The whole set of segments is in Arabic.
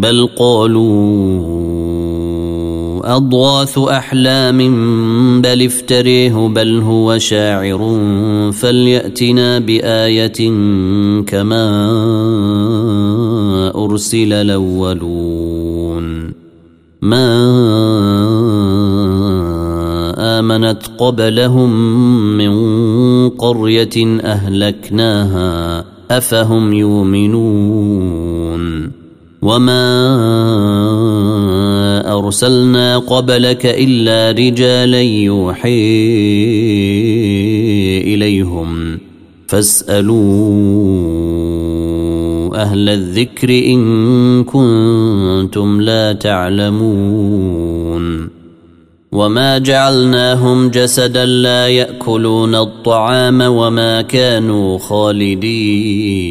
بل قالوا أضغاث أحلام بل افتريه بل هو شاعر فليأتنا بآية كما أرسل الأولون ما آمنت قبلهم من قرية أهلكناها أفهم يؤمنون وما أرسلنا قبلك إلا رجالا يوحي إليهم فاسألوا أهل الذكر إن كنتم لا تعلمون وما جعلناهم جسدا لا يأكلون الطعام وما كانوا خالدين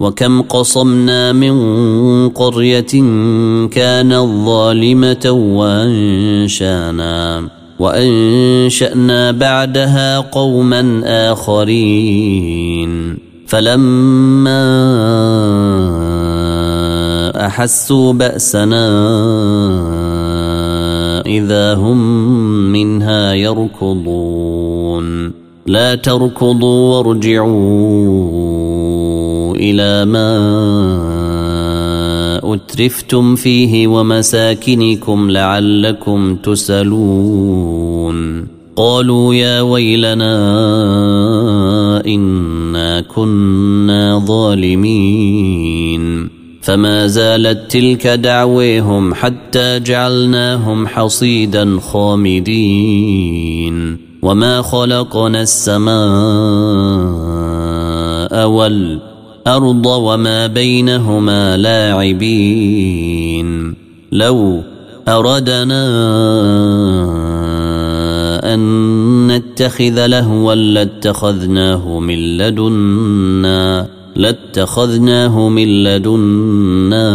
وكم قصمنا من قرية كانت ظالمة وأنشانا وأنشأنا بعدها قوما آخرين. فلما أحسوا بأسنا إذا هم منها يركضون. لا تركضوا وارجعوا إلى ما أترفتم فيه ومساكنكم لعلكم تسلون قالوا يا ويلنا إنا كنا ظالمين. فما زالت تلك دعويهم حتى جعلناهم حصيدا خامدين. وما خلقنا السماء والارض وما بينهما لاعبين. لو أردنا أن نتخذ لهوا لاتخذناه من لدنا لاتخذناه من لدنا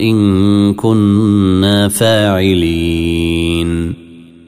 إن كنا فاعلين.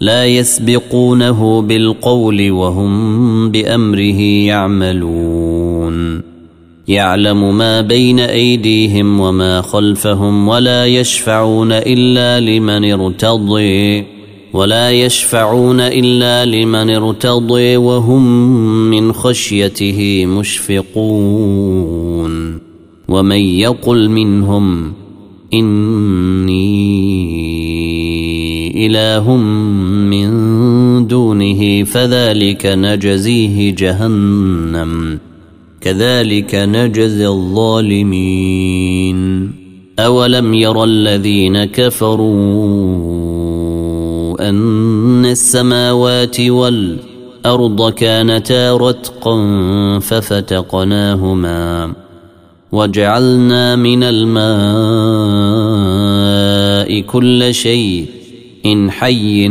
لا يسبقونه بالقول وهم بأمره يعملون. يعلم ما بين أيديهم وما خلفهم ولا يشفعون إلا لمن ارتضي ولا يشفعون إلا لمن ارتضي وهم من خشيته مشفقون. ومن يقل منهم إني إله من دونه فذلك نجزيه جهنم. كذلك نجزي الظالمين. أولم ير الذين كفروا أن السماوات والأرض كانتا رتقا ففتقناهما وجعلنا من الماء كل شيء إن حي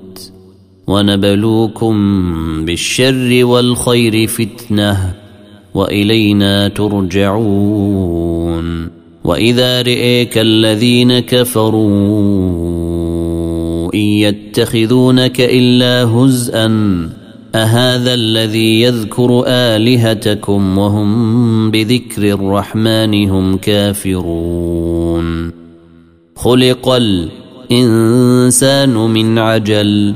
ونبلوكم بالشر والخير فتنة وإلينا ترجعون وإذا رئيك الذين كفروا إن يتخذونك إلا هزءا أهذا الذي يذكر آلهتكم وهم بذكر الرحمن هم كافرون خلق الإنسان من عجل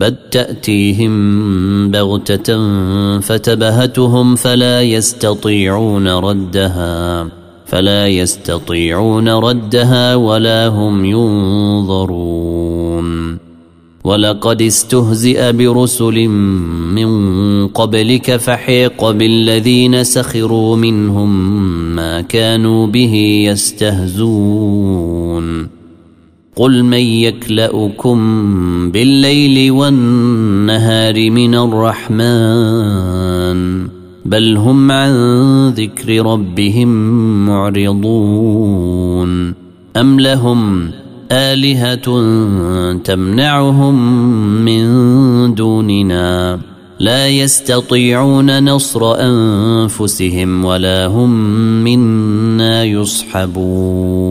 بل تأتيهم بغتة فتبهتهم فلا يستطيعون ردها فلا يستطيعون ردها ولا هم ينظرون ولقد استهزئ برسل من قبلك فحيق بالذين سخروا منهم ما كانوا به يستهزون قل من يكلأكم بالليل والنهار من الرحمن بل هم عن ذكر ربهم معرضون أم لهم آلهة تمنعهم من دوننا لا يستطيعون نصر أنفسهم ولا هم منا يصحبون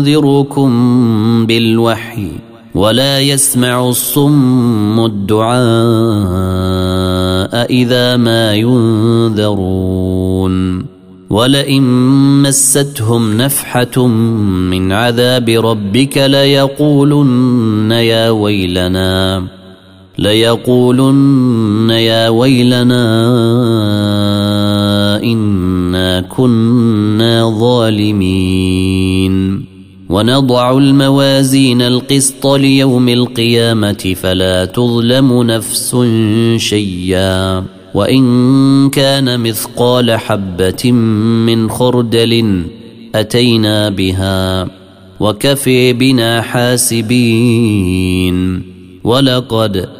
انذركم بالوحي ولا يسمع الصم الدعاء إذا ما ينذرون ولئن مستهم نفحة من عذاب ربك ليقولن يا ويلنا ليقولن يا ويلنا إنا كنا ظالمين. ونضع الموازين القسط ليوم القيامة فلا تظلم نفس شيئا. وإن كان مثقال حبة من خردل أتينا بها وكفي بنا حاسبين. ولقد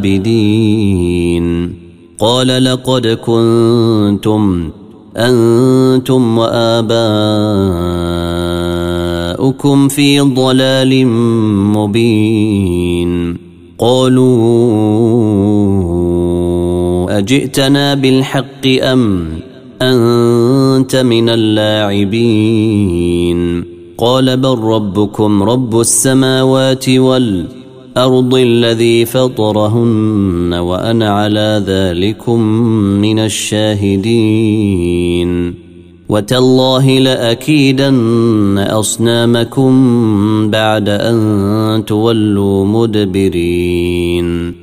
عابدين قال لقد كنتم أنتم وآباؤكم في ضلال مبين. قالوا أجئتنا بالحق أم أنت من اللاعبين؟ قال بل ربكم رب السماوات والارض الذي فطرهن وأنا على ذلكم من الشاهدين. وتالله لأكيدن أصنامكم بعد أن تولوا مدبرين.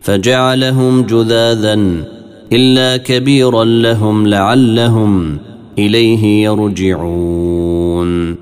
فجعلهم جذاذا إلا كبيرا لهم لعلهم إليه يرجعون.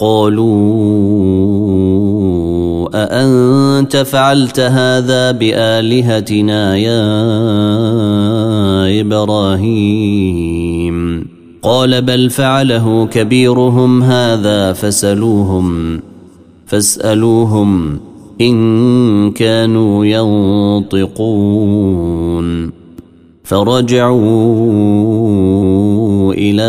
قالوا أأنت فعلت هذا بآلهتنا يا إبراهيم؟ قال بل فعله كبيرهم هذا فسلوهم فاسألوهم إن كانوا ينطقون. فرجعوا إلى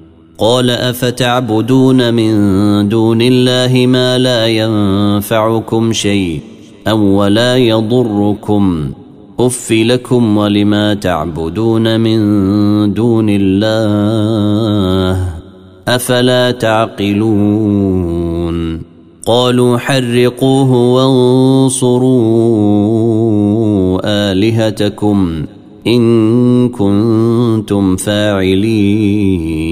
قال أفتعبدون من دون الله ما لا ينفعكم شيء أو ولا يضركم أف لكم ولما تعبدون من دون الله أفلا تعقلون قالوا حرقوه وانصروا آلهتكم إن كنتم فاعلين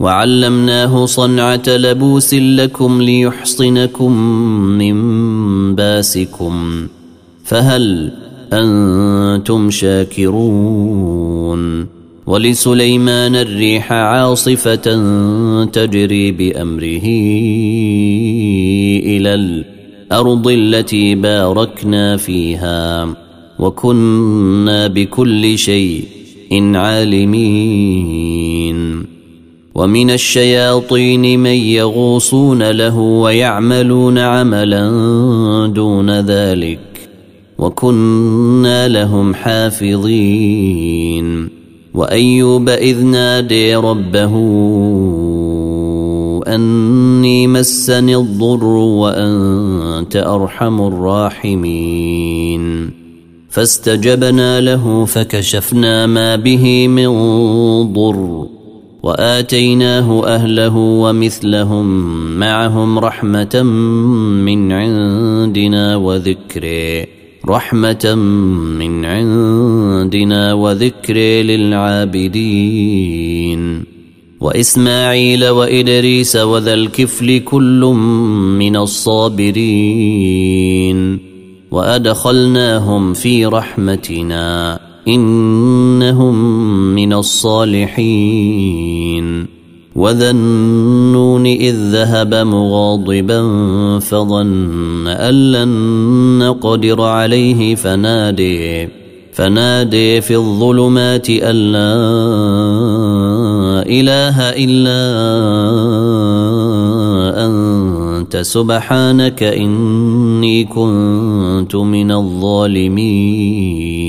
وعلمناه صنعة لبوس لكم ليحصنكم من باسكم فهل أنتم شاكرون ولسليمان الريح عاصفة تجري بأمره إلى الأرض التي باركنا فيها وكنا بكل شيء عالمين. ومن الشياطين من يغوصون له ويعملون عملا دون ذلك وكنا لهم حافظين. وأيوب إذ نادي ربه أني مسني الضر وأنت أرحم الراحمين. فاستجبنا له فكشفنا ما به من ضر وآتيناه أهله ومثلهم معهم رحمة من عندنا وذكر رحمة من عندنا وذكر للعابدين. وإسماعيل وإدريس وذا الكفل كل من الصابرين. وأدخلناهم في رحمتنا. إنهم من الصالحين. وذا النون إذ ذهب مغاضبا فظن أن لن نقدر عليه فنادي فنادي في الظلمات أن لا إله إلا أنت سبحانك إني كنت من الظالمين.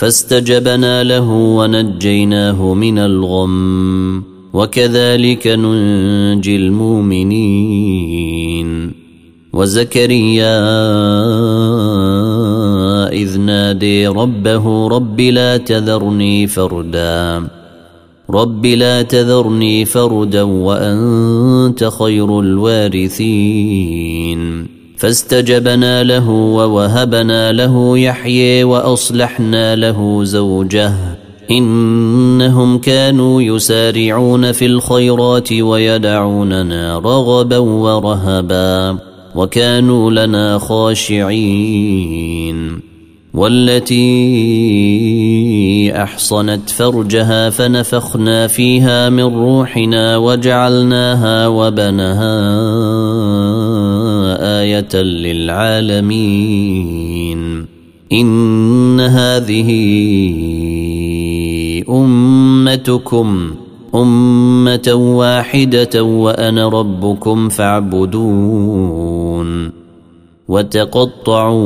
فاستجبنا له ونجيناه من الغم وكذلك ننجي المؤمنين. وزكريا إذ نادي ربه رب لا تذرني فردا رب لا تذرني فردا وأنت خير الوارثين. فاستجبنا له ووهبنا له يحيي وأصلحنا له زوجه. إنهم كانوا يسارعون في الخيرات ويدعوننا رغبا ورهبا. وكانوا لنا خاشعين. والتي أحصنت فرجها فنفخنا فيها من روحنا وجعلناها وبنها آية للعالمين. إن هذه أمتكم أمة واحدة وأنا ربكم فاعبدون وتقطعوا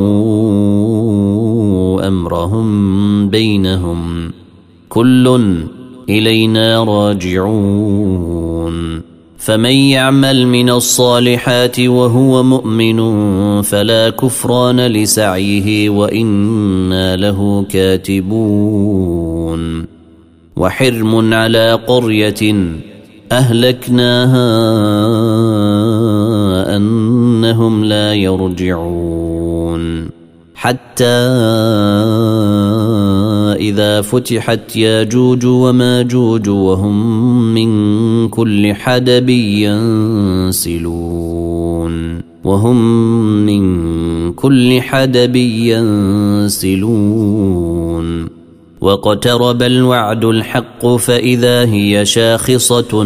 أمرهم بينهم. كل إلينا راجعون. فمن يعمل من الصالحات وهو مؤمن فلا كفران لسعيه وإنا له كاتبون. وحرم على قرية أهلكناها أنهم لا يرجعون. حتى إذا فتحت ياجوج وماجوج وهم من كل حدب ينسلون وهم من كل حدب ينسلون واقترب الوعد الحق فإذا هي شاخصة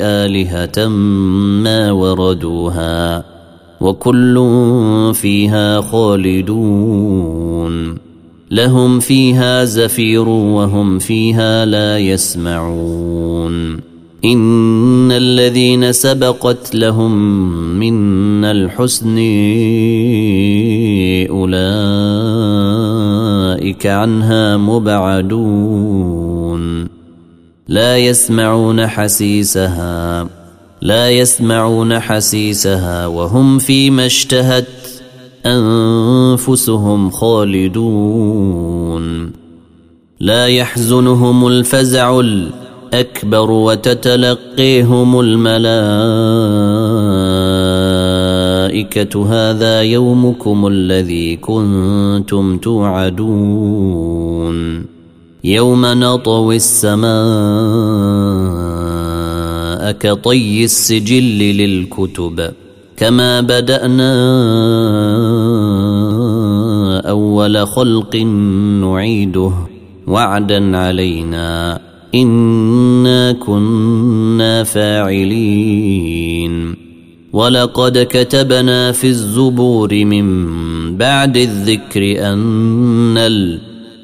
آلهة ما وردوها وكل فيها خالدون لهم فيها زفير وهم فيها لا يسمعون إن الذين سبقت لهم منا الحسن أولئك عنها مبعدون لا يسمعون حسيسها لا يسمعون حسيسها وهم فيما اشتهت أنفسهم خالدون. لا يحزنهم الفزع الأكبر وتتلقيهم الملائكة هذا يومكم الذي كنتم توعدون. يوم نطوي السماء كطي السجل للكتب كما بدأنا أول خلق نعيده وعدا علينا إنا كنا فاعلين ولقد كتبنا في الزبور من بعد الذكر أن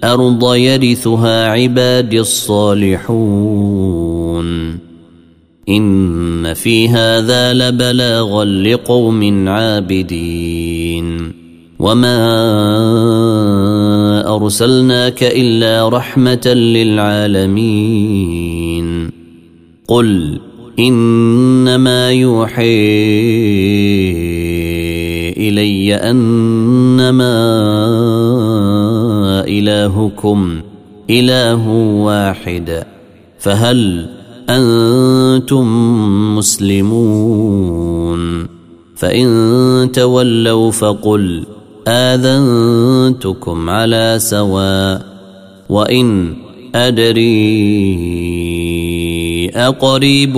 الأرض يرثها عبادي الصالحون. إن في هذا لبلاغا لقوم عابدين. وما أرسلناك إلا رحمة للعالمين. قل إنما يوحي إلي أنما إلهكم إله واحد فهل أنتم مسلمون؟ فإن تولوا فقل آذنتكم على سواء وإن أدري أقريب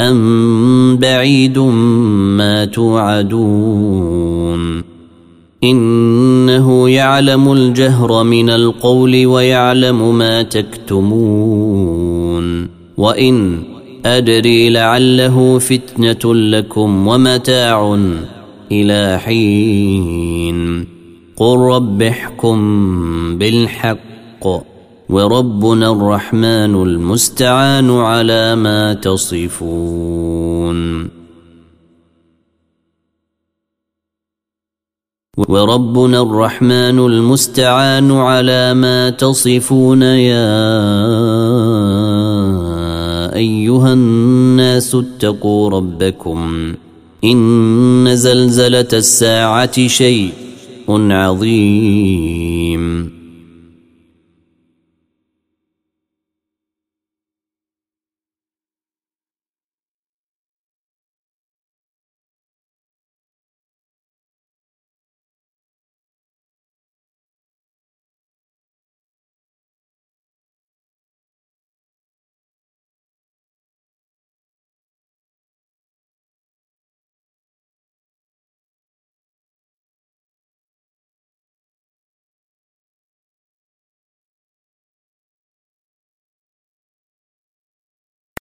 أم بعيد ما توعدون. إنه يعلم الجهر من القول ويعلم ما تكتمون. وإن أدري لعله فتنة لكم ومتاع إلى حين. قل رب احكم بالحق وربنا الرحمن المستعان على ما تصفون. وربنا الرحمن المستعان على ما تصفون يا أيها الناس اتقوا ربكم إن زلزلة الساعة شيء عظيم.